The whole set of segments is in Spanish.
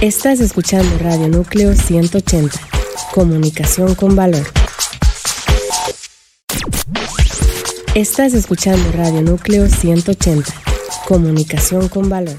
Estás escuchando Radio Núcleo 180. Comunicación con valor. Estás escuchando Radio Núcleo 180. Comunicación con valor.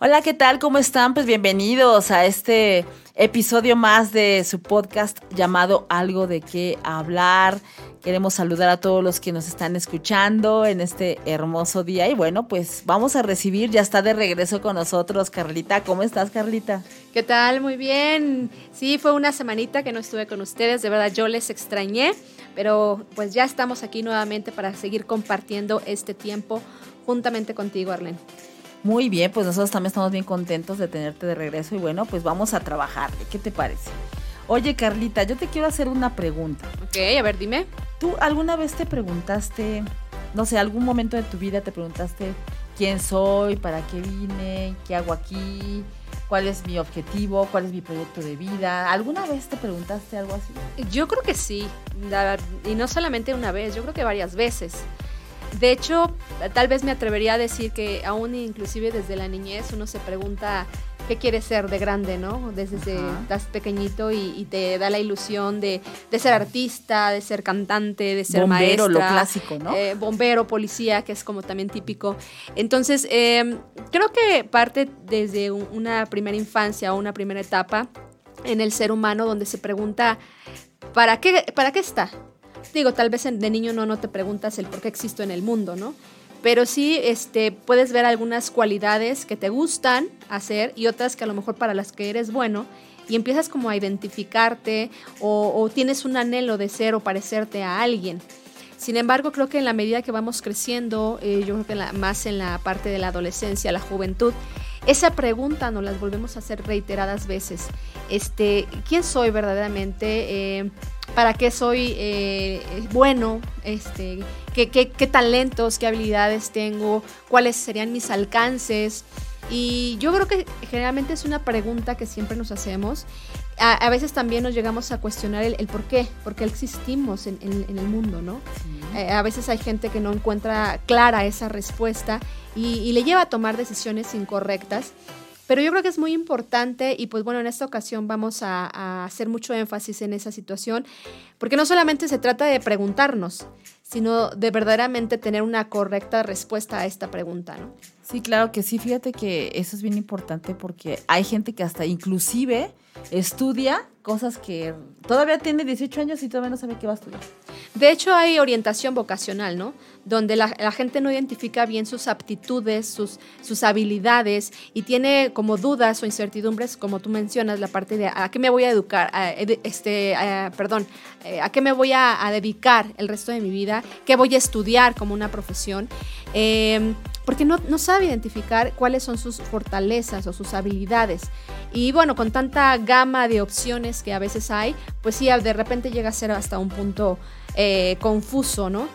Hola, ¿qué tal? ¿Cómo están? Pues bienvenidos a este episodio más de su podcast llamado Algo de qué hablar. Queremos saludar a todos los que nos están escuchando en este hermoso día y bueno, pues vamos a recibir, ya está de regreso con nosotros Carlita. ¿Cómo estás, Carlita? ¿Qué tal? Muy bien. Sí, fue una semanita que no estuve con ustedes, de verdad yo les extrañé, pero pues ya estamos aquí nuevamente para seguir compartiendo este tiempo juntamente contigo, Arlen. Muy bien, pues nosotros también estamos bien contentos de tenerte de regreso y bueno, pues vamos a trabajar. ¿Qué te parece? Oye, Carlita, yo te quiero hacer una pregunta. Ok, a ver, dime. ¿Tú alguna vez te preguntaste, no sé, algún momento de tu vida te preguntaste quién soy, para qué vine, qué hago aquí, cuál es mi objetivo, cuál es mi proyecto de vida? ¿Alguna vez te preguntaste algo así? Yo creo que sí, y no solamente una vez, yo creo que varias veces. De hecho, tal vez me atrevería a decir que aún inclusive desde la niñez uno se pregunta qué quieres ser de grande, ¿no? Desde que estás pequeñito y, te da la ilusión de, ser artista, de ser cantante, de ser bombero, lo clásico, ¿no? Eh, bombero, policía, que es como también típico. Entonces, em, creo que parte desde una primera infancia o una primera etapa en el ser humano donde se pregunta, ¿para qué, para qué está? Digo, tal vez de niño no, no te preguntas el por qué existo en el mundo, ¿no? Pero sí este, puedes ver algunas cualidades que te gustan hacer y otras que a lo mejor para las que eres bueno y empiezas como a identificarte o, tienes un anhelo de ser o parecerte a alguien. Sin embargo, creo que en la medida que vamos creciendo, eh, yo creo que más en la parte de la adolescencia, la juventud, esa pregunta nos las volvemos a hacer reiteradas veces. Este, ¿Quién soy verdaderamente? Eh, para qué soy eh, bueno, este, qué, qué, qué, talentos, qué habilidades tengo, cuáles serían mis alcances. Y yo creo que generalmente es una pregunta que siempre nos hacemos. A, veces también nos llegamos a cuestionar el, por qué, por qué existimos en, en, el mundo, ¿no? Eh, a veces hay gente que no encuentra clara esa respuesta y, y le lleva a tomar decisiones incorrectas. Pero yo creo que es muy importante y pues bueno, en esta ocasión vamos a, hacer mucho énfasis en esa situación, porque no solamente se trata de preguntarnos, sino de verdaderamente tener una correcta respuesta a esta pregunta, ¿no? Sí, claro que sí. Fíjate que eso es bien importante porque hay gente que hasta inclusive estudia cosas que todavía tiene 18 años y todavía no sabe qué va a estudiar. De hecho, hay orientación vocacional, ¿no? Donde la, gente no identifica bien sus aptitudes, sus, sus habilidades y tiene como dudas o incertidumbres, como tú mencionas, la parte de a qué me voy a educar, este, perdón, eh, a qué me voy a, dedicar el resto de mi vida, qué voy a estudiar como una profesión. Em, porque no, no, sabe identificar cuáles son sus fortalezas o sus habilidades. Y bueno, con tanta gama de opciones que a veces hay, pues sí, de repente llega a ser hasta un punto eh, confuso, ¿no?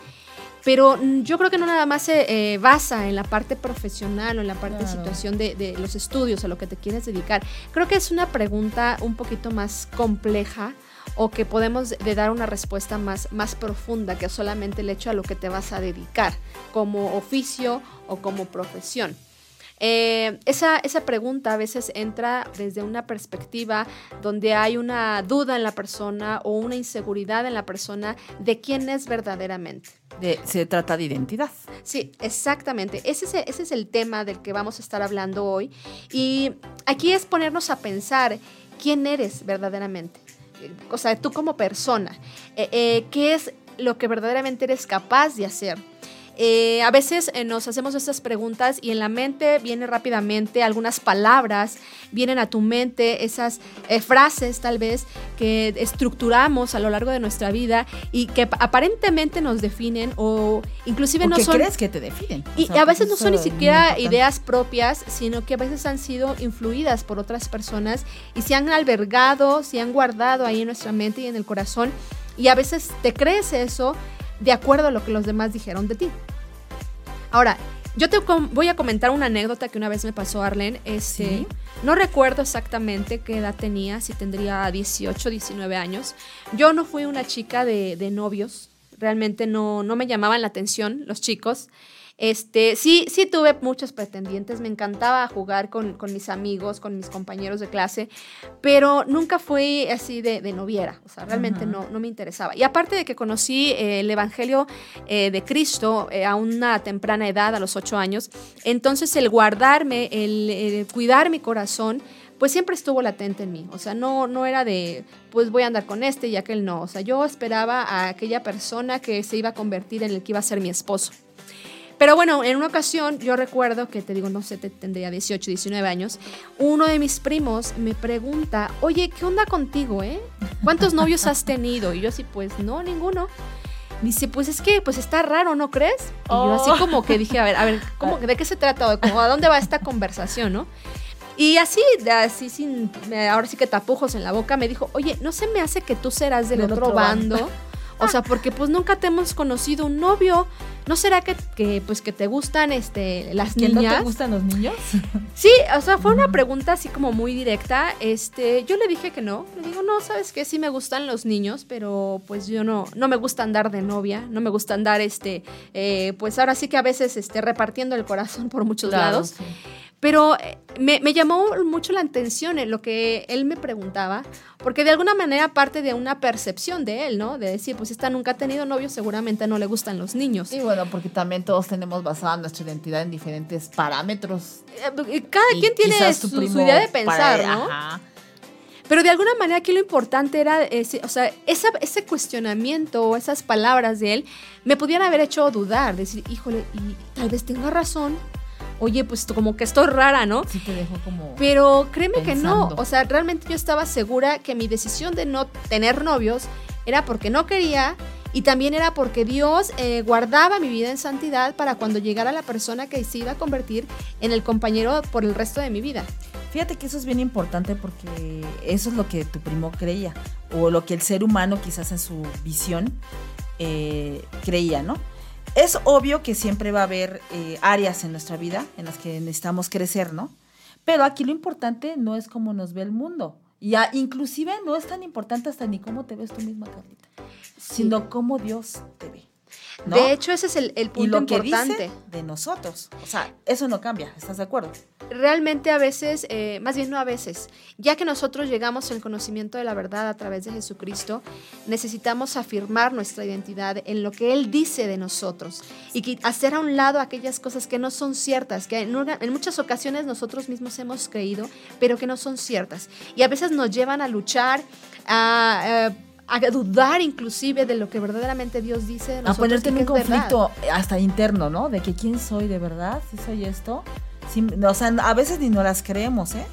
Pero yo creo que no nada más se eh, basa en la parte profesional o en la parte de situación de, de, los estudios a lo que te quieres dedicar. Creo que es una pregunta un poquito más compleja o que podemos de dar una respuesta más, más profunda que solamente el hecho a lo que te vas a dedicar como oficio o como profesión. Eh, esa, esa, pregunta a veces entra desde una perspectiva donde hay una duda en la persona o una inseguridad en la persona de quién es verdaderamente. se trata de identidad. Sí, exactamente. Ese es, ese es el tema del que vamos a estar hablando hoy. Y aquí es ponernos a pensar quién eres verdaderamente o sea, tú como persona, eh, eh, ¿qué es lo que verdaderamente eres capaz de hacer? Eh, a veces nos hacemos estas preguntas y en la mente viene rápidamente algunas palabras, vienen a tu mente esas frases tal vez que estructuramos a lo largo de nuestra vida y que aparentemente nos definen o inclusive no son... crees que te definen? Y a veces no son ni siquiera ideas propias, sino que a veces han sido influidas por otras personas y se han albergado, se han guardado ahí en nuestra mente y en el corazón y a veces te crees eso de acuerdo a lo que los demás dijeron de ti. Ahora, yo te voy a comentar una anécdota que una vez me pasó Arlen. Este, No recuerdo exactamente qué edad tenía, si tendría 18, 19 años. Yo no fui una chica de, novios, realmente no, no me llamaban la atención los chicos. Este, sí, sí tuve muchos pretendientes, me encantaba jugar con, mis amigos, con mis compañeros de clase, pero nunca fui así de, noviera, o sea, realmente no, no me interesaba. Y aparte de que conocí eh, el Evangelio eh, de Cristo eh, a una temprana edad, a los ocho años, entonces el guardarme, el, cuidar mi corazón, pues siempre estuvo latente en mí. O sea, no, no era de, pues voy a andar con este y aquel no. O sea, yo esperaba a aquella persona que se iba a convertir en el que iba a ser mi esposo. Pero bueno, en una ocasión yo recuerdo que te digo, no sé, tendría 18, 19 años, uno de mis primos me pregunta, oye, ¿qué onda contigo, eh? ¿Cuántos novios has tenido? Y yo así, pues no, ninguno. Dice, pues es que pues está raro, ¿no crees? Y yo así oh. como que dije, a ver, a ver, ¿cómo, ¿de qué se trata? ¿A dónde va esta conversación, no? Y así, así sin, ahora sí que tapujos en la boca, me dijo, oye, ¿no se me hace que tú serás del, otro, bando? O sea, porque pues nunca te hemos conocido un novio. ¿No será que, que pues que te gustan este las ¿Que niñas? ¿No te gustan los niños? Sí, o sea, fue una pregunta así como muy directa. Este, yo le dije que no. Le digo, no, sabes que sí me gustan los niños, pero pues yo no, no me gusta andar de novia, no me gusta andar, este, eh, pues ahora sí que a veces este, repartiendo el corazón por muchos lados. Pero eh, me, llamó mucho la atención en lo que él me preguntaba, porque de alguna manera parte de una percepción de él, ¿no? De decir, pues esta nunca ha tenido novio, seguramente no le gustan los niños. Y bueno, porque también todos tenemos basada nuestra identidad en diferentes parámetros. Eh, cada quien tiene su, idea de pensar, ¿no? Pero de alguna manera aquí lo importante era, ese, o sea, ese cuestionamiento o esas palabras de él me pudieran haber hecho dudar, decir, híjole, y tal vez tenga razón, oye, pues como que estoy rara, ¿no? Sí, te dejó como. Pero créeme que no. O sea, realmente yo estaba segura que mi decisión de no tener novios era porque no quería y también era porque Dios eh, guardaba mi vida en santidad para cuando llegara la persona que se iba a convertir en el compañero por el resto de mi vida. Fíjate que eso es bien importante porque eso es lo que tu primo creía o lo que el ser humano quizás en su visión eh, creía, ¿no? Es obvio que siempre va a haber eh, áreas en nuestra vida en las que necesitamos crecer, ¿no? Pero aquí lo importante no es cómo nos ve el mundo. Y inclusive no es tan importante hasta ni cómo te ves tú misma, Carlita, sino cómo Dios te ve. De hecho, ese es el, el punto y lo importante. Que dice de nosotros. O sea, eso no cambia, ¿estás de acuerdo? Realmente a veces, eh, más bien no a veces, ya que nosotros llegamos al conocimiento de la verdad a través de Jesucristo, necesitamos afirmar nuestra identidad en lo que Él dice de nosotros y hacer a un lado aquellas cosas que no son ciertas, que en, en muchas ocasiones nosotros mismos hemos creído, pero que no son ciertas. Y a veces nos llevan a luchar, a... Eh, a dudar inclusive de lo que verdaderamente Dios dice. De nosotros a ponerte en un conflicto hasta interno, ¿no? De que quién soy de verdad, si soy esto. o sea, a veces ni no las creemos, ¿eh?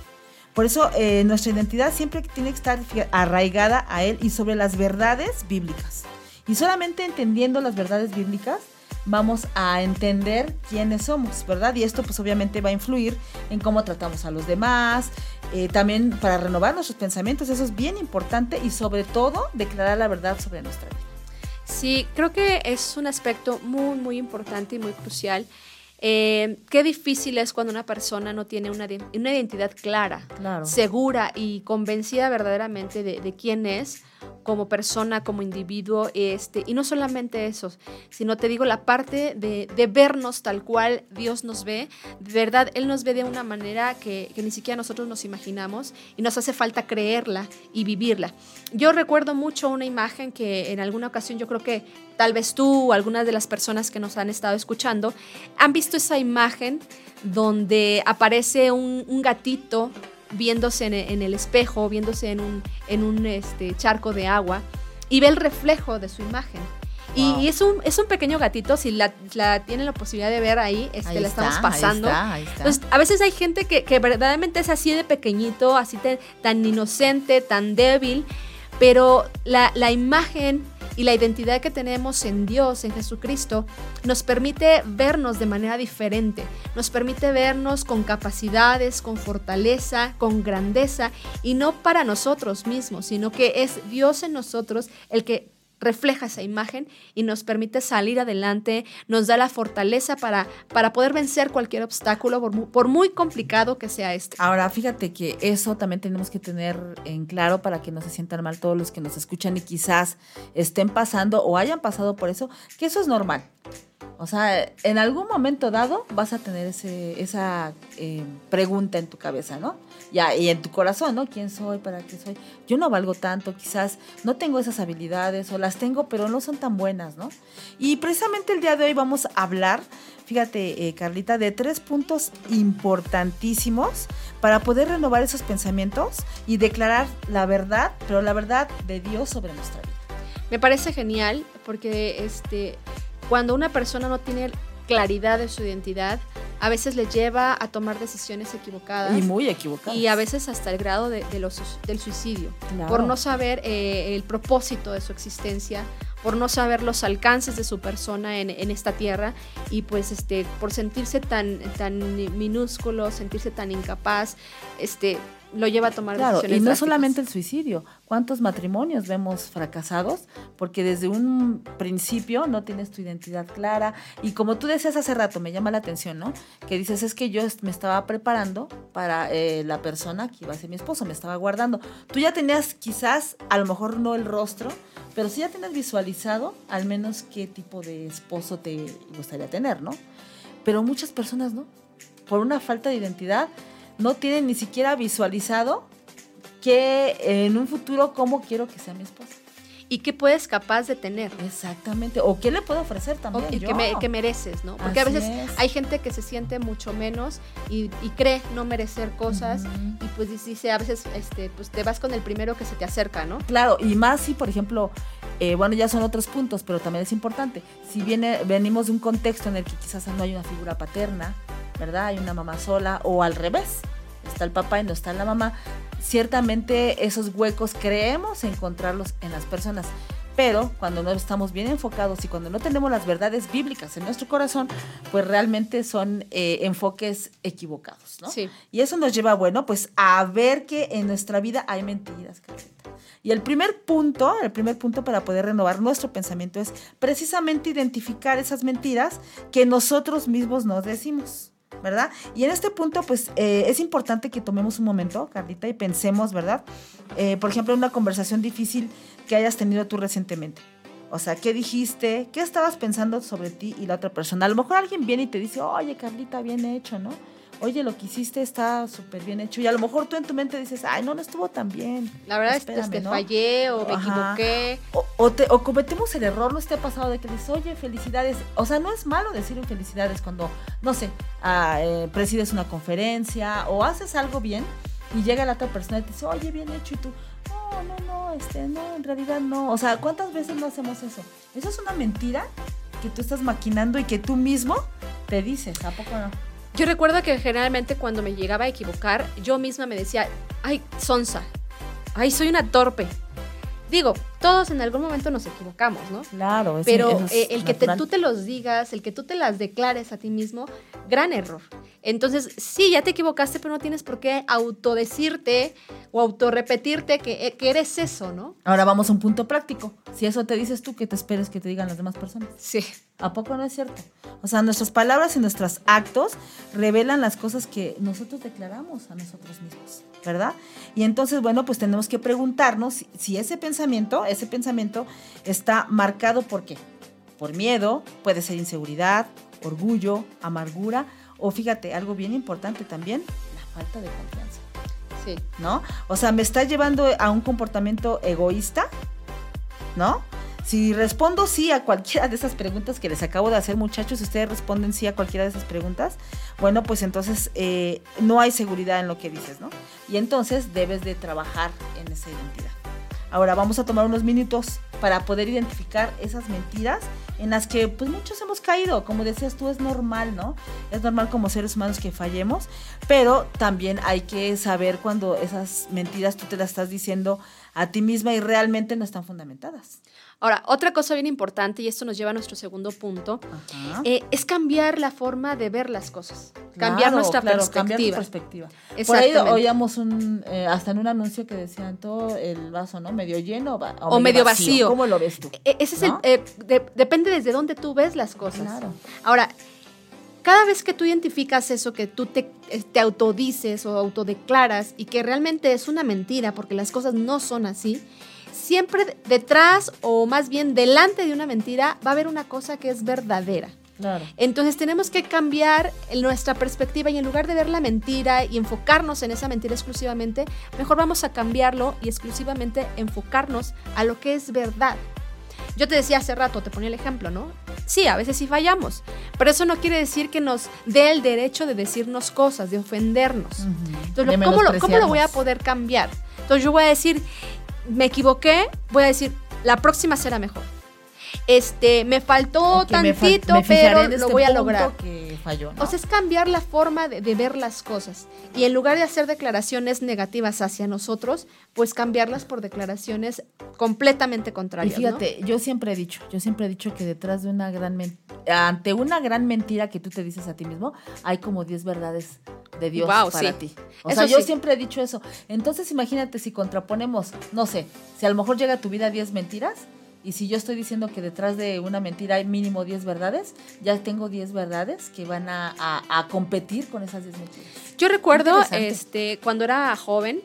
Por eso eh, nuestra identidad siempre tiene que estar arraigada a Él y sobre las verdades bíblicas. Y solamente entendiendo las verdades bíblicas vamos a entender quiénes somos, ¿verdad? Y esto pues obviamente va a influir en cómo tratamos a los demás, eh, también para renovar nuestros pensamientos, eso es bien importante y sobre todo declarar la verdad sobre nuestra vida. Sí, creo que es un aspecto muy, muy importante y muy crucial. Eh, qué difícil es cuando una persona no tiene una, una identidad clara, segura y convencida verdaderamente de, de quién es como persona, como individuo, este, y no solamente eso, sino te digo la parte de, vernos tal cual Dios nos ve, de verdad, Él nos ve de una manera que, ni siquiera nosotros nos imaginamos y nos hace falta creerla y vivirla. Yo recuerdo mucho una imagen que en alguna ocasión yo creo que tal vez tú o algunas de las personas que nos han estado escuchando han visto esa imagen donde aparece un gatito viéndose en, el espejo, viéndose en un, en un este, charco de agua y ve el reflejo de su imagen. Y, es, un, es un pequeño gatito, si la, la tienen la posibilidad de ver ahí, este, la estamos pasando. Entonces, a veces hay gente que, que, verdaderamente es así de pequeñito, así tan inocente, tan débil, pero la, la imagen y la identidad que tenemos en Dios, en Jesucristo, nos permite vernos de manera diferente, nos permite vernos con capacidades, con fortaleza, con grandeza y no para nosotros mismos, sino que es Dios en nosotros el que refleja esa imagen y nos permite salir adelante, nos da la fortaleza para, para poder vencer cualquier obstáculo, por muy, complicado que sea este. Ahora, fíjate que eso también tenemos que tener en claro para que no se sientan mal todos los que nos escuchan y quizás estén pasando o hayan pasado por eso, que eso es normal. O sea, en algún momento dado vas a tener ese, esa eh, pregunta en tu cabeza, ¿no? Y en tu corazón, ¿no? ¿Quién soy? ¿Para qué soy? Yo no valgo tanto, quizás no tengo esas habilidades o las tengo, pero no son tan buenas, ¿no? Y precisamente el día de hoy vamos a hablar, fíjate, eh, Carlita, de tres puntos importantísimos para poder renovar esos pensamientos y declarar la verdad, pero la verdad de Dios sobre nuestra vida. Me parece genial porque este cuando una persona no tiene claridad de su identidad, a veces le lleva a tomar decisiones equivocadas. Y muy equivocadas. Y a veces hasta el grado de, los, del suicidio. Por no saber eh, el propósito de su existencia, por no saber los alcances de su persona en, en, esta tierra y pues este, por sentirse tan, tan minúsculo, sentirse tan incapaz, este, lo lleva a tomar claro, decisiones. Y no solamente el suicidio. ¿Cuántos matrimonios vemos fracasados? Porque desde un principio no tienes tu identidad clara. Y como tú decías hace rato, me llama la atención, ¿no? Que dices, es que yo me estaba preparando para eh, la persona que iba a ser mi esposo, me estaba guardando. Tú ya tenías quizás, a lo mejor no el rostro, pero sí ya tienes visualizado al menos qué tipo de esposo te gustaría tener, ¿no? Pero muchas personas no. Por una falta de identidad no tienen ni siquiera visualizado que en un futuro cómo quiero que sea mi esposa. ¿Y qué puedes capaz de tener? Exactamente. O qué le puedo ofrecer también. y que, mereces, ¿no? Porque a veces hay gente que se siente mucho menos y, cree no merecer cosas y pues dice a veces este, pues te vas con el primero que se te acerca, ¿no? Claro, y más si, por ejemplo, eh, bueno, ya son otros puntos, pero también es importante. Si viene, venimos de un contexto en el que quizás no hay una figura paterna, ¿verdad? Hay una mamá sola o al revés, está el papá y no está la mamá. Ciertamente esos huecos creemos encontrarlos en las personas, pero cuando no estamos bien enfocados y cuando no tenemos las verdades bíblicas en nuestro corazón, pues realmente son eh, enfoques equivocados, ¿no? Sí. Y eso nos lleva, bueno, pues a ver que en nuestra vida hay mentiras, Y el primer punto, el primer punto para poder renovar nuestro pensamiento es precisamente identificar esas mentiras que nosotros mismos nos decimos. ¿Verdad? Y en este punto, pues eh, es importante que tomemos un momento, Carlita, y pensemos, ¿verdad? Eh, por ejemplo, una conversación difícil que hayas tenido tú recientemente. O sea, ¿qué dijiste? ¿Qué estabas pensando sobre ti y la otra persona? A lo mejor alguien viene y te dice, oye, Carlita, bien hecho, ¿no? Oye, lo que hiciste está súper bien hecho. Y a lo mejor tú en tu mente dices, ay, no, no estuvo tan bien. La verdad es que te fallé o me equivoqué. O, cometemos el error, no te ha pasado de que dices, oye, felicidades. O sea, no es malo decir felicidades cuando, no sé, ah, eh, presides una conferencia o haces algo bien y llega la otra persona y te dice, oye, bien hecho. Y tú, no, no, no, este, no, en realidad no. O sea, ¿cuántas veces no hacemos eso? Eso es una mentira que tú estás maquinando y que tú mismo te dices, ¿a poco no? Yo recuerdo que generalmente cuando me llegaba a equivocar, yo misma me decía, ay, sonsa, ay, soy una torpe. Digo, todos en algún momento nos equivocamos, ¿no? Claro, es, Pero eh, el que tú te los digas, el que tú te las declares a ti mismo, gran error. Entonces, sí, ya te equivocaste, pero no tienes por qué autodecirte o autorrepetirte que, eh, que eres eso, ¿no? Ahora vamos a un punto práctico. Si eso te dices tú, que te esperes que te digan las demás personas? Sí. ¿A poco no es cierto? O sea, nuestras palabras y nuestros actos revelan las cosas que nosotros declaramos a nosotros mismos, ¿verdad? Y entonces, bueno, pues tenemos que preguntarnos si, ese pensamiento, ese pensamiento está marcado por qué. Por miedo, puede ser inseguridad, orgullo, amargura, o fíjate, algo bien importante también, la falta de confianza. Sí. ¿No? O sea, me está llevando a un comportamiento egoísta, ¿no? Si respondo sí a cualquiera de esas preguntas que les acabo de hacer, muchachos, si ustedes responden sí a cualquiera de esas preguntas, bueno, pues entonces eh, no hay seguridad en lo que dices, ¿no? Y entonces debes de trabajar en esa identidad. Ahora vamos a tomar unos minutos para poder identificar esas mentiras en las que pues muchos hemos caído. Como decías tú, es normal, ¿no? Es normal como seres humanos que fallemos, pero también hay que saber cuando esas mentiras tú te las estás diciendo a ti misma y realmente no están fundamentadas. Ahora, otra cosa bien importante, y esto nos lleva a nuestro segundo punto, eh, es cambiar la forma de ver las cosas. cambiar nuestra perspectiva. Cambiar perspectiva. Por ahí oíamos un, eh, hasta en un anuncio que decían todo el vaso, ¿no? Medio lleno o, medio, vacío. ¿Cómo lo ves tú? E, ese es el, eh, depende desde dónde tú ves las cosas. Claro. Ahora, cada vez que tú identificas eso que tú te, te, autodices o autodeclaras y que realmente es una mentira porque las cosas no son así, siempre detrás o más bien delante de una mentira va a haber una cosa que es verdadera. Claro. Entonces tenemos que cambiar nuestra perspectiva y en lugar de ver la mentira y enfocarnos en esa mentira exclusivamente, mejor vamos a cambiarlo y exclusivamente enfocarnos a lo que es verdad. Yo te decía hace rato, te ponía el ejemplo, ¿no? Sí, a veces sí fallamos, pero eso no quiere decir que nos dé el derecho de decirnos cosas, de ofendernos. Entonces, ¿cómo, lo, ¿cómo lo voy a poder cambiar? Entonces yo voy a decir, me equivoqué, voy a decir, la próxima será mejor. Este, me faltó tantito, pero lo este voy a lograr. Que falló, ¿no? O sea, es cambiar la forma de, de, ver las cosas. Y en lugar de hacer declaraciones negativas hacia nosotros, pues cambiarlas por declaraciones completamente contrarias. Y fíjate, ¿no? yo siempre he dicho, yo siempre he dicho que detrás de una gran ante una gran mentira que tú te dices a ti mismo, hay como 10 verdades de Dios wow, para sí. ti. O Eso sea, yo sí. siempre he dicho eso. Entonces, imagínate si contraponemos, no sé, si a lo mejor llega a tu vida 10 mentiras, y si yo estoy diciendo que detrás de una mentira hay mínimo 10 verdades, ya tengo 10 verdades que van a, a, a competir con esas 10 mentiras. Yo recuerdo este, cuando era joven,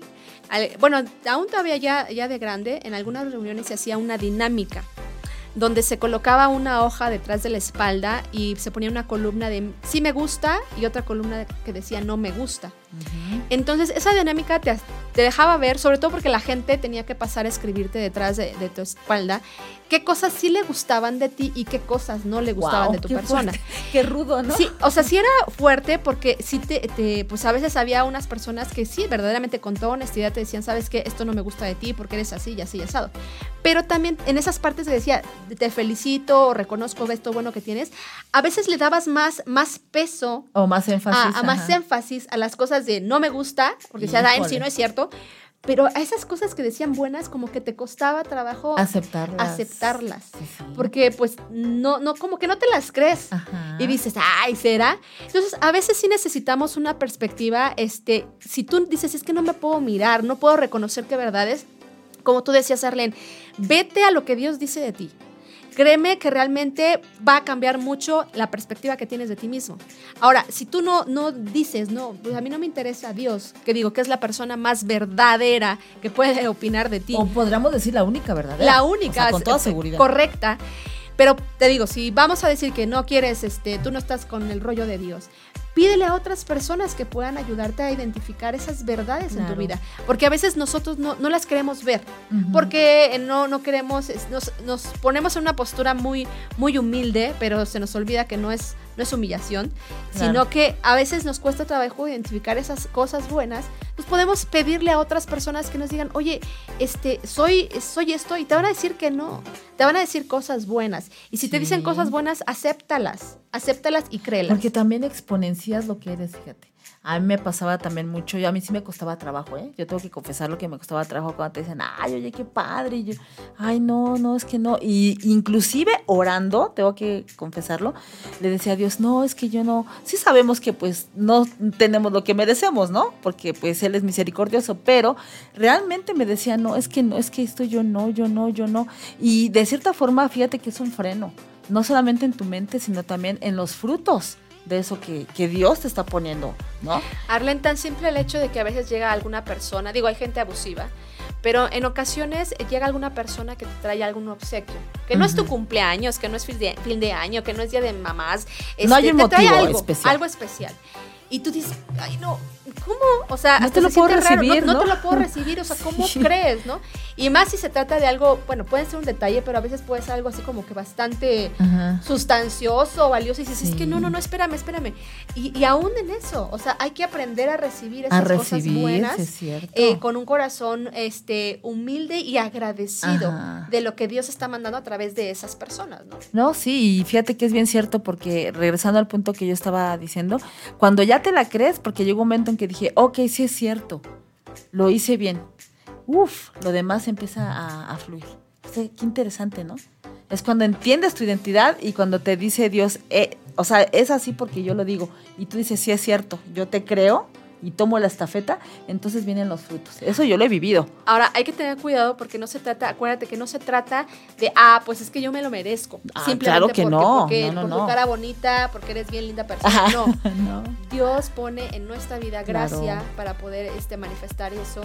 bueno, aún todavía ya, ya de grande, en algunas reuniones se hacía una dinámica donde se colocaba una hoja detrás de la espalda y se ponía una columna de sí me gusta y otra columna que decía no me gusta. Entonces esa dinámica te, te dejaba ver, sobre todo porque la gente tenía que pasar a escribirte detrás de, de tu espalda, qué cosas sí le gustaban de ti y qué cosas no le gustaban Guau, de tu qué persona. fuerte, Qué rudo, ¿no? Sí, o sea, sí era fuerte porque sí te, te- pues a veces había unas personas que sí, verdaderamente con toda honestidad te decían, sabes qué, esto no me gusta de ti porque eres así y así y asado. Pero también en esas partes te decía, te felicito o reconozco esto bueno que tienes, a veces le dabas más, más peso O más énfasis. a, a más ajá. énfasis a las cosas de no me gusta, porque sí, Híjole. no es cierto. Pero a esas cosas que decían buenas, como que te costaba trabajo Aceptarlas. aceptarlas. Sí, sí. Porque pues no, no, como que no te las crees. Ajá. Y dices, ay, ¿será? Entonces, a veces sí necesitamos una perspectiva, este, si tú dices, es que no me puedo mirar, no puedo reconocer qué verdades, como tú decías, Arlene, vete a lo que Dios dice de ti. Créeme que realmente va a cambiar mucho la perspectiva que tienes de ti mismo. Ahora, si tú no, no dices, no, pues a mí no me interesa Dios, que digo que es la persona más verdadera que puede opinar de ti, O podríamos decir la única verdadera. la O única, sea, con toda es- seguridad. correcta. Pero te digo, si vamos a decir que no quieres, este, tú no estás con el rollo de Dios, pídele a otras personas que puedan ayudarte a identificar esas verdades en tu vida. Porque a veces nosotros no, no las queremos ver. Porque no, no queremos, nos, nos ponemos en una postura muy, muy humilde, pero se nos olvida que no es, no es humillación, Claro. sino que a veces nos cuesta trabajo identificar esas cosas buenas. Pues podemos pedirle a otras personas que nos digan, oye, este, soy, soy esto, y te van a decir que no, te van a decir cosas buenas. Y si te dicen cosas buenas, acéptalas, acéptalas y créelas. Porque también exponencias lo que eres, fíjate. A mí me pasaba también mucho, y a mí sí me costaba trabajo, ¿eh? Yo tengo que confesar lo que me costaba trabajo cuando te dicen, ay, oye, qué padre, y yo, ay, no, no, es que no. Y inclusive orando, tengo que confesarlo, le decía a Dios, no, es que yo no, sí sabemos que pues no tenemos lo que merecemos, ¿no? Porque pues Él es misericordioso, pero realmente me decía, no, es que no, es que esto yo no, yo no, yo no. Y de cierta forma, fíjate que es un freno, no solamente en tu mente, sino también en los frutos de eso que, que Dios te está poniendo, ¿no? Arlen, tan simple el hecho de que a veces llega alguna persona, digo, hay gente abusiva, pero en ocasiones llega alguna persona que te trae algún obsequio, que no es tu cumpleaños, que no es fin de, fin de año, que no es día de mamás, No hay un te trae motivo algo, especial. algo especial. Y tú dices, ay no, ¿cómo? O sea, No te lo se puedo recibir, no, no ¿no? te lo puedo recibir, o sea, ¿cómo Sí. crees, no? Y más si se trata de algo, bueno, puede ser un detalle, pero a veces puede ser algo así como que bastante Ajá. sustancioso, valioso, y dices, es que no, no, no, espérame, espérame. Y, y aún en eso, o sea, hay que aprender a recibir A esas recibir, cosas buenas. es eh, con un corazón este, humilde y agradecido Ajá. de lo que Dios está mandando a través de esas personas, ¿no? No, sí, y fíjate que es bien cierto porque regresando al punto que yo estaba diciendo, cuando ya te la crees, porque llegó un momento en que dije, ok, sí es cierto, lo hice bien. Uf, lo demás empieza a, fluir. Qué interesante, ¿no? Es cuando entiendes tu identidad y cuando te dice Dios, eh, o sea, es así porque yo lo digo, y tú dices, sí es cierto, yo te creo, y tomo la estafeta, entonces vienen los frutos. Eso yo lo he vivido. Ahora, hay que tener cuidado porque no se trata, acuérdate que no se trata de, ah, pues es que yo me lo merezco. Ah, Simplemente claro que porque, no, porque no, no, por no. tu cara bonita, porque eres bien linda persona. No. no. Dios pone en nuestra vida Claro. gracia para poder este, manifestar eso.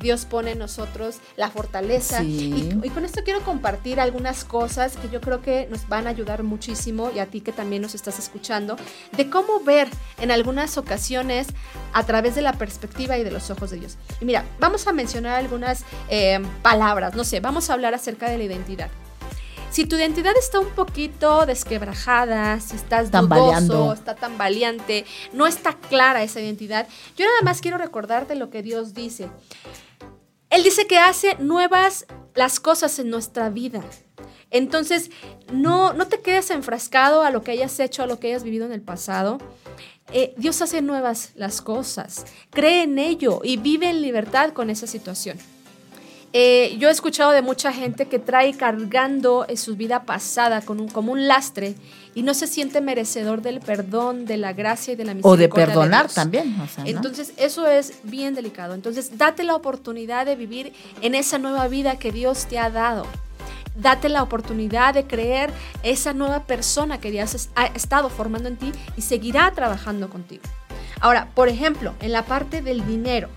Dios pone en nosotros la fortaleza. Sí. Y, y con esto quiero compartir algunas cosas que yo creo que nos van a ayudar muchísimo y a ti que también nos estás escuchando, de cómo ver en algunas ocasiones a través de la perspectiva y de los ojos de Dios. Y mira, vamos a mencionar algunas eh, palabras, no sé, vamos a hablar acerca de la identidad. Si tu identidad está un poquito desquebrajada, si estás Tambaleando. dudoso, está tambaleante, no está clara esa identidad, yo nada más quiero recordarte lo que Dios dice. Él dice que hace nuevas las cosas en nuestra vida. Entonces, no, no te quedes enfrascado a lo que hayas hecho, a lo que hayas vivido en el pasado. Eh, Dios hace nuevas las cosas. Cree en ello y vive en libertad con esa situación. Eh, yo he escuchado de mucha gente que trae cargando en su vida pasada con un, como un lastre y no se siente merecedor del perdón, de la gracia y de la O misericordia. de perdonar también. o sea, ¿no? Entonces, eso es bien delicado. Entonces, date la oportunidad de vivir en esa nueva vida que Dios te ha dado. Date la oportunidad de creer esa nueva persona que Dios es- ha estado formando en ti y seguirá trabajando contigo. Ahora, por ejemplo, en la parte del dinero.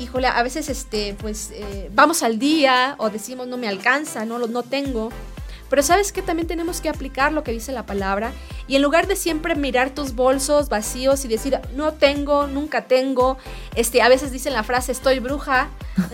Híjole, a veces este, pues eh, vamos al día o decimos no me alcanza, no, no tengo. Pero sabes que también tenemos que aplicar lo que dice la palabra y en lugar de siempre mirar tus bolsos vacíos y decir no tengo, nunca tengo, este, a veces dicen la frase estoy bruja.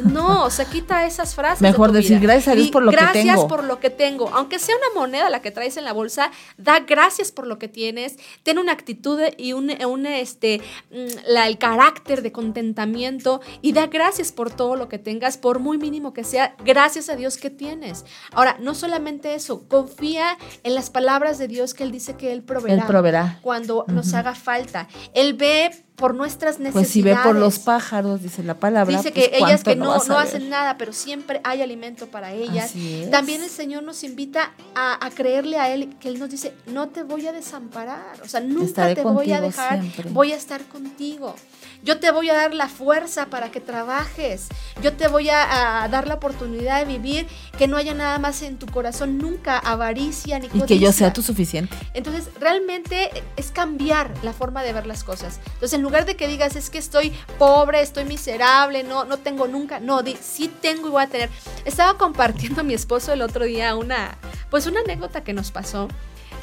No, o sea, quita esas frases. de Mejor tu decir, vida. "Gracias a Dios Di, por lo que Gracias tengo". por lo que tengo. Aunque sea una moneda la que traes en la bolsa, da gracias por lo que tienes. Ten una actitud y un, un, este, mm, la, el carácter de contentamiento y da gracias por todo lo que tengas, por muy mínimo que sea. Gracias a Dios que tienes. Ahora, no solamente eso, confía en las palabras de Dios que Él dice que Él proveerá. Él proveerá. Cuando nos haga falta. Él ve por nuestras necesidades. Pues si ve por los pájaros, dice la palabra. Dice pues, que ellas ¿cuánto que no, no hacen nada, pero siempre hay alimento para ellas. También el Señor nos invita a, a creerle a Él, que Él nos dice, no te voy a desamparar, o sea, nunca Estaré te voy a dejar, siempre. voy a estar contigo. Yo te voy a dar la fuerza para que trabajes. Yo te voy a, a dar la oportunidad de vivir que no haya nada más en tu corazón, nunca avaricia ni Y que yo codicia. sea tu suficiente. Entonces, realmente es cambiar la forma de ver las cosas. Entonces, en lugar de que digas, es que estoy pobre, estoy miserable, no, no tengo nunca, no, di, sí tengo y voy a tener. Estaba compartiendo a mi esposo el otro día una, pues una anécdota que nos pasó.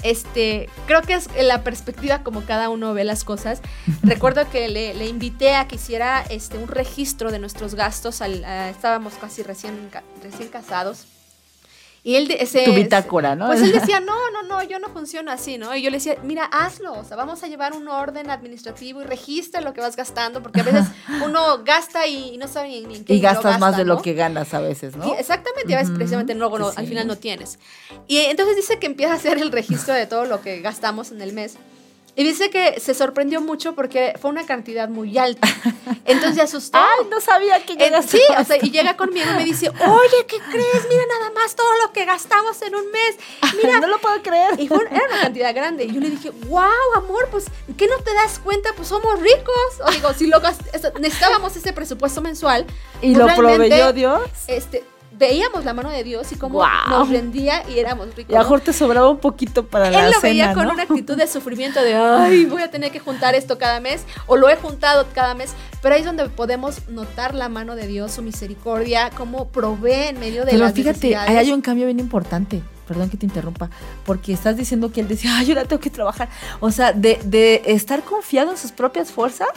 Este, creo que es la perspectiva como cada uno ve las cosas. Recuerdo que le, le invité a que hiciera este, un registro de nuestros gastos. al- a- estábamos casi recién, recién casados. Y él de- ese, Tu bitácora, ¿no? Pues él decía, no, no, no, yo no funciono así, ¿no? Y yo le decía, mira, hazlo, o sea, vamos a llevar un orden administrativo y registra lo que vas gastando, porque a veces uno gasta y no sabe ni, ni en qué Y gastas más de lo ¿no? que ganas a veces, ¿no? Y exactamente, a veces precisamente no- sí, al sí. final no tienes. Y entonces dice que empieza a hacer el registro de todo lo que gastamos en el mes. Y dice que se sorprendió mucho porque fue una cantidad muy alta. Entonces se asustó. Ay, no sabía que Eh, llegas sí, o sea, y llega conmigo y me dice, oye, ¿qué crees? Mira nada más todo lo que gastamos en un mes. Mira, no lo puedo creer. y fue, era una cantidad grande. Y yo le dije, wow, amor, pues, ¿qué no te das cuenta? Pues somos ricos. O digo, si lo necesitábamos ese presupuesto mensual. Y pues, lo proveyó Dios. Este, veíamos la mano de Dios y cómo Guau. nos rendía y éramos ricos. Y a lo ¿no? mejor te sobraba un poquito para la Él lo cena, veía con ¿no? una actitud de sufrimiento de, ay, voy a tener que juntar esto cada mes, o lo he juntado cada mes, pero ahí es donde podemos notar la mano de Dios, su misericordia, cómo provee en medio de Pero las fíjate, ahí hay un cambio bien importante. Perdón que te interrumpa, porque estás diciendo que él decía, ay, yo ahora tengo que trabajar. O sea, de, de estar confiado en sus propias fuerzas,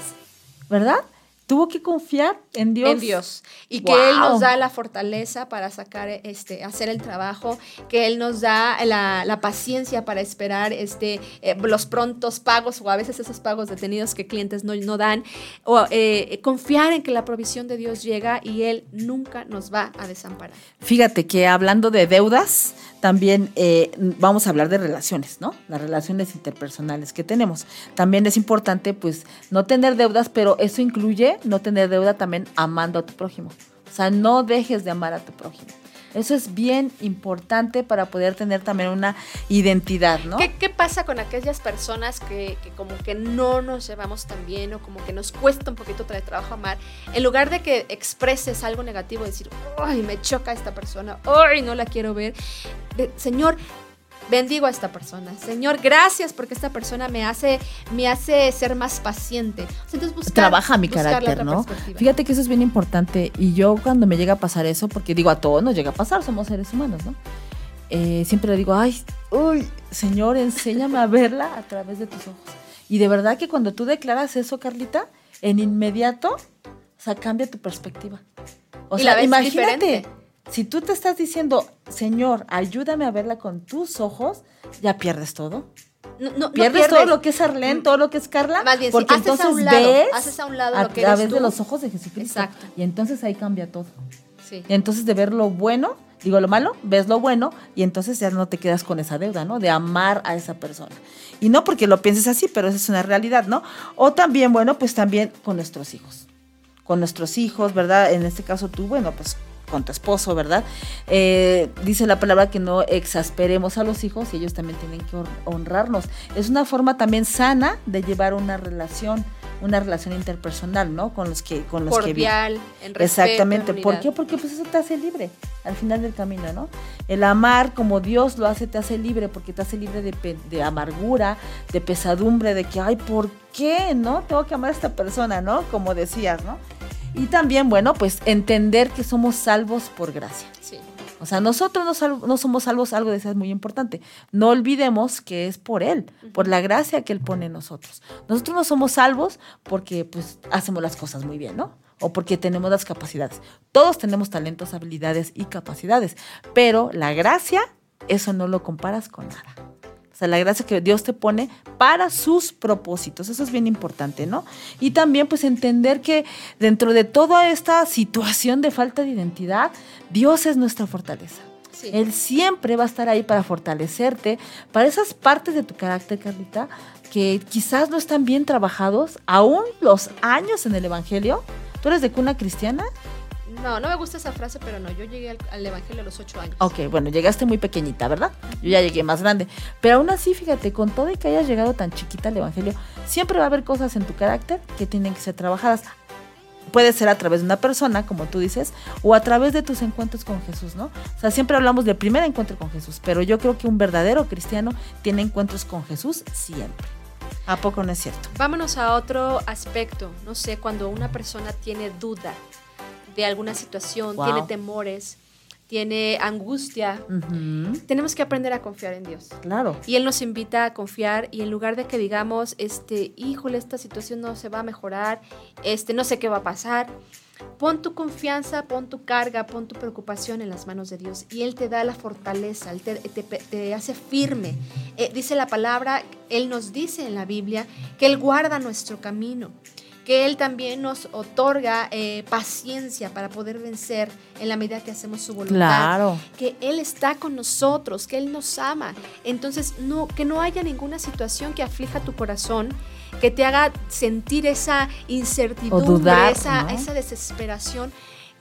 ¿verdad? Tuvo que confiar en Dios. En Dios. Y que Él nos da la fortaleza para sacar, este, hacer el trabajo, que Él nos da la, la paciencia para esperar este, eh, los prontos pagos o a veces esos pagos detenidos que clientes no, no dan, o eh, confiar en que la provisión de Dios llega y Él nunca nos va a desamparar. Fíjate que hablando de deudas, también eh, vamos a hablar de relaciones, ¿no? Las relaciones interpersonales que tenemos. También es importante, pues, no tener deudas, pero eso incluye no tener deuda también amando a tu prójimo. O sea, no dejes de amar a tu prójimo. Eso es bien importante para poder tener también una identidad, ¿no? ¿Qué, pasa con aquellas personas que, que, como que no nos llevamos tan bien o como que nos cuesta un poquito de trabajo amar? En lugar de que expreses algo negativo, decir, ay, me choca esta persona, ay, no la quiero ver. Señor, bendigo a esta persona. Señor, gracias porque esta persona me hace, me hace ser más paciente. Entonces, buscar, Trabaja mi carácter, ¿no? Fíjate que eso es bien importante. Y yo cuando me llega a pasar eso, porque digo, a todos nos llega a pasar, somos seres humanos, ¿no? Eh, siempre le digo, ay, uy, Señor, enséñame a verla a través de tus ojos. Y de verdad que cuando tú declaras eso, Carlita, en inmediato, o sea, cambia tu perspectiva. O sea, imagínate, diferente si tú te estás diciendo, Señor, ayúdame a verla con tus ojos, ya pierdes todo. No, no, pierdes, todo lo que es Arlene, todo lo que es Carla, Más bien, porque entonces a un lado, ves haces a, un lado a través de los ojos de Jesucristo. Exacto. Y entonces ahí cambia todo. Sí. Y entonces de ver lo bueno, digo lo malo, ves lo bueno y entonces ya no te quedas con esa deuda, ¿no? De amar a esa persona. Y no porque lo pienses así, pero esa es una realidad, ¿no? O también, bueno, pues también con nuestros hijos. Con nuestros hijos, ¿verdad? En este caso tú, bueno, pues con tu esposo, ¿verdad? Eh, dice la palabra que no exasperemos a los hijos y ellos también tienen que honrarnos. Es una forma también sana de llevar una relación una relación interpersonal, ¿no? Con los que con los Cordial, que en Exactamente. ¿Por qué? Porque pues eso te hace libre al final del camino, ¿no? El amar como Dios lo hace te hace libre porque te hace libre de, de amargura, de pesadumbre, de que, ay, ¿por qué? ¿No? Tengo que amar a esta persona, ¿no? Como decías, ¿no? Y también, bueno, pues entender que somos salvos por gracia. Sí. O sea, nosotros no, no, somos salvos, algo de eso es muy importante. No olvidemos que es por Él, por la gracia que Él pone en nosotros. Nosotros no somos salvos porque pues hacemos las cosas muy bien, ¿no? O porque tenemos las capacidades. Todos tenemos talentos, habilidades y capacidades, pero la gracia, eso no lo comparas con nada. O sea, la gracia que Dios te pone para sus propósitos. Eso es bien importante, ¿no? Y también pues entender que dentro de toda esta situación de falta de identidad, Dios es nuestra fortaleza. Él siempre va a estar ahí para fortalecerte, para esas partes de tu carácter, Carlita, que quizás no están bien trabajados, aún los años en el Evangelio. ¿Tú eres de cuna cristiana? No, no me gusta esa frase, pero no, yo llegué al, Evangelio a los ocho años. Ok, bueno, llegaste muy pequeñita, ¿verdad? Yo ya llegué más grande. Pero aún así, fíjate, con todo y que hayas llegado tan chiquita al Evangelio, siempre va a haber cosas en tu carácter que tienen que ser trabajadas. Puede ser a través de una persona, como tú dices, o a través de tus encuentros con Jesús, ¿no? O sea, siempre hablamos del primer encuentro con Jesús, pero yo creo que un verdadero cristiano tiene encuentros con Jesús siempre. ¿A poco no es cierto? Vámonos a otro aspecto. No sé, cuando una persona tiene duda de alguna situación, tiene temores, tiene angustia, tenemos que aprender a confiar en Dios. Claro. Y Él nos invita a confiar y en lugar de que digamos, este, híjole, esta situación no se va a mejorar, este, no sé qué va a pasar, pon tu confianza, pon tu carga, pon tu preocupación en las manos de Dios y Él te da la fortaleza, Él te, hace firme. Eh, dice la palabra, Él nos dice en la Biblia que Él guarda nuestro camino que Él también nos otorga eh, paciencia para poder vencer en la medida que hacemos su voluntad. Claro. Que Él está con nosotros, que Él nos ama. Entonces, no, que no haya ninguna situación que aflija tu corazón, que te haga sentir esa incertidumbre, esa, esa desesperación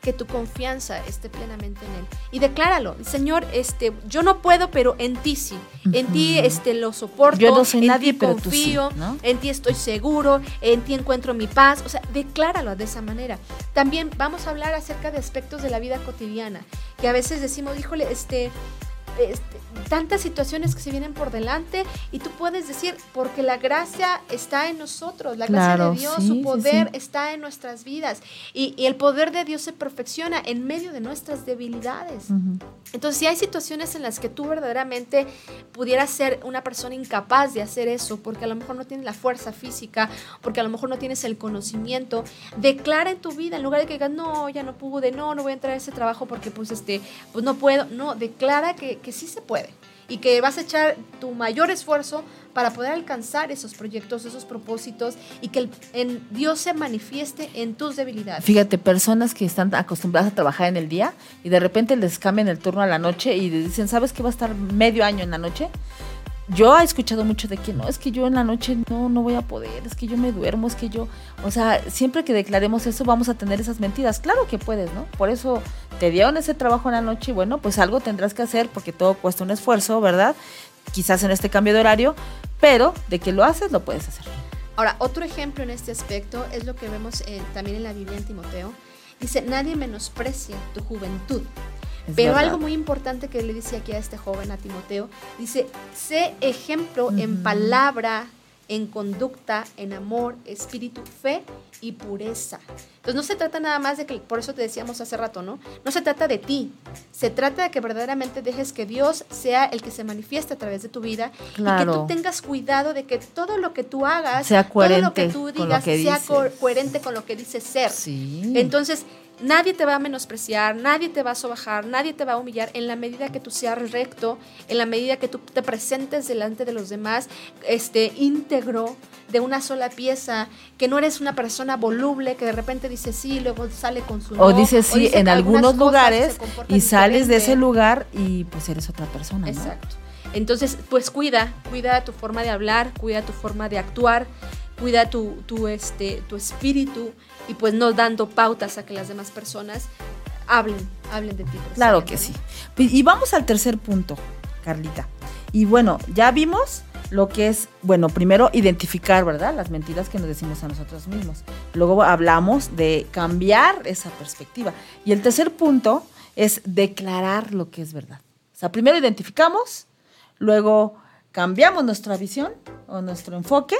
que tu confianza esté plenamente en él. Y decláralo, Señor, este, yo no puedo, pero en ti sí, en ti este lo soporto, yo no soy en nadie, ti confío, en ti estoy seguro, en ti encuentro mi paz, o sea, decláralo de esa manera. También vamos a hablar acerca de aspectos de la vida cotidiana, que a veces decimos, híjole, este este, tantas situaciones que se vienen por delante y tú puedes decir, porque la gracia está en nosotros, la gracia de Dios, su poder está en nuestras vidas y, el poder de Dios se perfecciona en medio de nuestras debilidades. Entonces, si hay situaciones en las que tú verdaderamente pudieras ser una persona incapaz de hacer eso, porque a lo mejor no tienes la fuerza física, porque a lo mejor no tienes el conocimiento, declara en tu vida, en lugar de que digas, no, ya no pude, no, no voy a entrar a ese trabajo porque pues este, pues no puedo, no, declara que, que sí se puede y que vas a echar tu mayor esfuerzo para poder alcanzar esos proyectos, esos propósitos y que en Dios se manifieste en tus debilidades. Fíjate, personas que están acostumbradas a trabajar en el día y de repente les cambian el turno a la noche y dicen, ¿sabes que va a estar medio año en la noche? Yo he escuchado mucho de que no, es que yo en la noche no, no voy a poder, es que yo me duermo, es que yo, o sea, siempre que declaremos eso vamos a tener esas mentiras. Claro que puedes, ¿no? Por eso te dieron ese trabajo en la noche y bueno, pues algo tendrás que hacer porque todo cuesta un esfuerzo, ¿verdad? Quizás en este cambio de horario, pero de que lo haces, lo puedes hacer. Ahora, otro ejemplo en este aspecto es lo que vemos eh, también en la Biblia en Timoteo. Dice, nadie menosprecia tu juventud. Es Pero verdad. algo muy importante que le dice aquí a este joven, a Timoteo, dice, sé ejemplo en Ujú. palabra, en conducta, en amor, espíritu, fe y pureza. Entonces no se trata nada más de que, por eso te decíamos hace rato, ¿no? No se trata de ti, se trata de que verdaderamente dejes que Dios sea el que se manifieste a través de tu vida y que Claro. tú tengas cuidado de que todo lo que tú hagas, Sea todo lo que coherente tú digas, que sea co- coherente con lo que dices ser. Sí. Entonces, nadie te va a menospreciar, nadie te va a sobajar, nadie te va a humillar en la medida que tú seas recto, en la medida que tú te presentes delante de los demás, este, íntegro, de una sola pieza, que no eres una persona voluble que de repente dice sí y luego sale con su o no, dices sí dice en algunos lugares y sales de ese lugar y pues eres otra persona, ¿no? Exacto. Entonces, pues cuida, cuida tu forma de hablar, cuida tu forma de actuar, cuida tu, tu, este, tu espíritu y pues no dando pautas a que las demás personas hablen, hablen de ti. Claro que sí. Y vamos al tercer punto, Carlita. Y bueno, ya vimos lo que es, bueno, primero identificar, ¿verdad? Las mentiras que nos decimos a nosotros mismos. Luego hablamos de cambiar esa perspectiva. Y el tercer punto es declarar lo que es verdad. O sea, primero identificamos, luego cambiamos nuestra visión o nuestro enfoque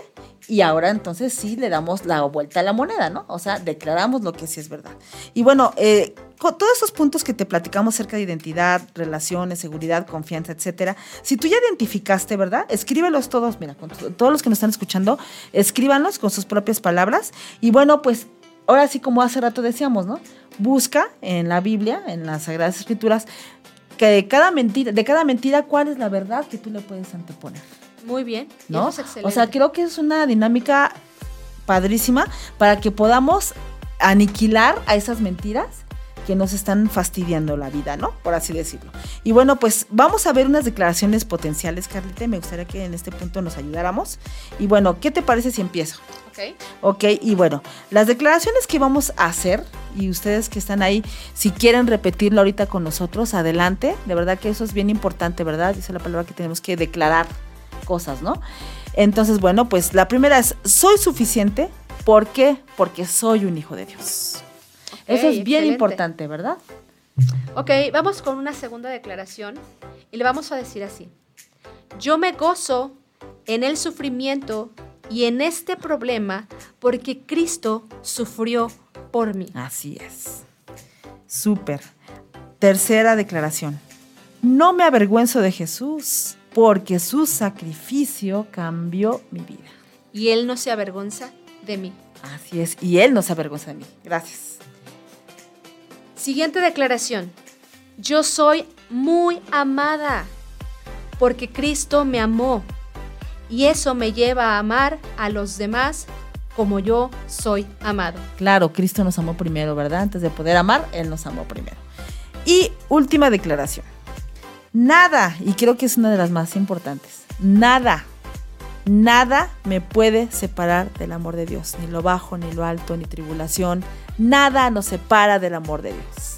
y ahora entonces sí le damos la vuelta a la moneda, ¿no? O sea, declaramos lo que sí es verdad. Y bueno, eh, todos esos puntos que te platicamos acerca de identidad, relaciones, seguridad, confianza, etcétera, si tú ya identificaste, ¿verdad? Escríbelos todos, mira, todos los que nos están escuchando, escríbanlos con sus propias palabras y bueno, pues ahora sí como hace rato decíamos, ¿no? Busca en la Biblia, en las Sagradas Escrituras, que de cada mentira, de cada mentira, cuál es la verdad que tú le puedes anteponer. Muy bien, ¿no? eso es excelente. O sea, creo que es una dinámica padrísima para que podamos aniquilar a esas mentiras que nos están fastidiando la vida, ¿no? Por así decirlo. Y bueno, pues vamos a ver unas declaraciones potenciales, Carlita. y Me gustaría que en este punto nos ayudáramos. Y bueno, ¿qué te parece si empiezo? Ok. Ok, y bueno, las declaraciones que vamos a hacer, y ustedes que están ahí, si quieren repetirlo ahorita con nosotros, adelante. De verdad que eso es bien importante, ¿verdad? Dice la palabra que tenemos que declarar cosas, ¿no? Entonces, bueno, pues la primera es, soy suficiente. ¿Por qué? Porque soy un hijo de Dios. Eso es bien excelente. importante, ¿verdad? Ok, vamos con una segunda declaración y le vamos a decir así. Yo me gozo en el sufrimiento y en este problema porque Cristo sufrió por mí. Así es. Súper. Tercera declaración. No me avergüenzo de Jesús porque su sacrificio cambió mi vida. Y Él no se avergonza de mí. Así es. Y Él no se avergüenza de mí. Gracias. Siguiente declaración. Yo soy muy amada porque Cristo me amó y eso me lleva a amar a los demás como yo soy amado. Claro, Cristo nos amó primero, ¿verdad? Antes de poder amar, Él nos amó primero. Y última declaración. Nada, y creo que es una de las más importantes, nada, nada me puede separar del amor de Dios, ni lo bajo, ni lo alto, ni tribulación, nada nos separa del amor de Dios.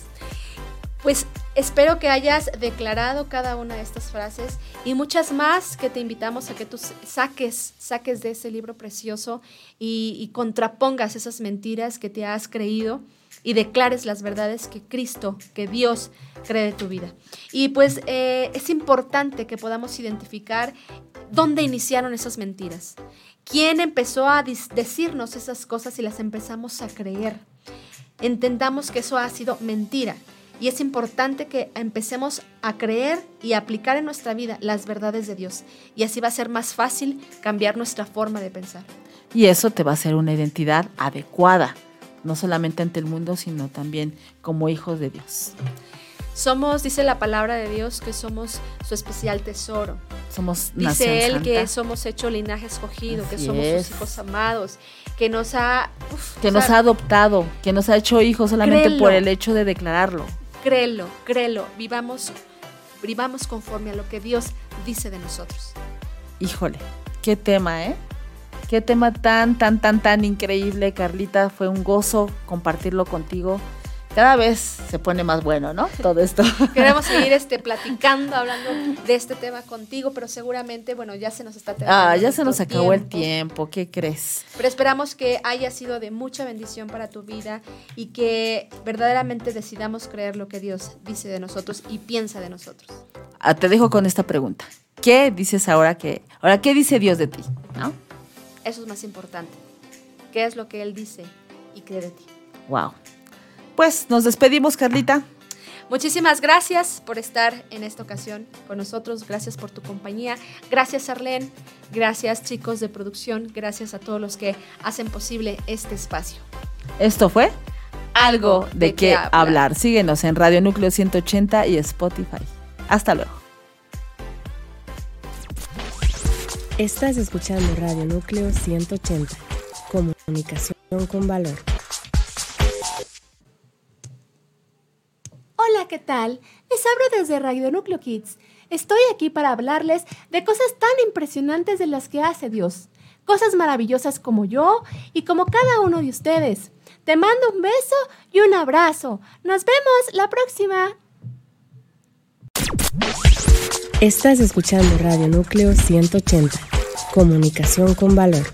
Pues espero que hayas declarado cada una de estas frases y muchas más que te invitamos a que tú saques, saques de ese libro precioso y, contrapongas esas mentiras que te has creído y declares las verdades que Cristo, que Dios cree de tu vida. Y pues eh, es importante que podamos identificar dónde iniciaron esas mentiras. ¿Quién empezó a decirnos esas cosas y las empezamos a creer? Entendamos que eso ha sido mentira. Y es importante que empecemos a creer y aplicar en nuestra vida las verdades de Dios. Y así va a ser más fácil cambiar nuestra forma de pensar. Y eso te va a hacer una identidad adecuada, no solamente ante el mundo, sino también como hijos de Dios. Somos, dice la palabra de Dios, que somos su especial tesoro. Somos nación Dice Él santa, que somos hecho linaje escogido, que somos es. sus hijos amados, que nos ha... uf, que nos sea, ha adoptado, que nos ha hecho hijos solamente Créelo. por el hecho de declararlo. Créelo, créelo, vivamos, vivamos conforme a lo que Dios dice de nosotros. Híjole, qué tema, ¿eh? Qué tema tan, tan, tan, tan increíble, Carlita. Fue un gozo compartirlo contigo. Cada vez se pone más bueno, ¿no? Todo esto. Queremos seguir este, platicando, hablando de este tema contigo, pero seguramente, bueno, ya se nos está terminando. Ah, ya se nos acabó el tiempo, ¿qué crees? Pero esperamos que haya sido de mucha bendición para tu vida y que verdaderamente decidamos creer lo que Dios dice de nosotros y piensa de nosotros. Ah, te dejo con esta pregunta. ¿Qué dices ahora que, ahora qué dice Dios de ti? ¿No? Eso es más importante. ¿Qué es lo que Él dice y cree de ti? Wow. Pues nos despedimos, Carlita. Muchísimas gracias por estar en esta ocasión con nosotros. Gracias por tu compañía. Gracias, Arlene. Gracias, chicos de producción. Gracias a todos los que hacen posible este espacio. Esto fue Algo de, qué hablar. Síguenos en Radio Núcleo 180 y Spotify. Hasta luego. Estás escuchando Radio Núcleo 180. Comunicación con valor. Hola, ¿qué tal? Les hablo desde Radio Núcleo Kids. Estoy aquí para hablarles de cosas tan impresionantes de las que hace Dios. Cosas maravillosas como yo y como cada uno de ustedes. Te mando un beso y un abrazo. Nos vemos la próxima. Estás escuchando Radio Núcleo 180. Comunicación con valor.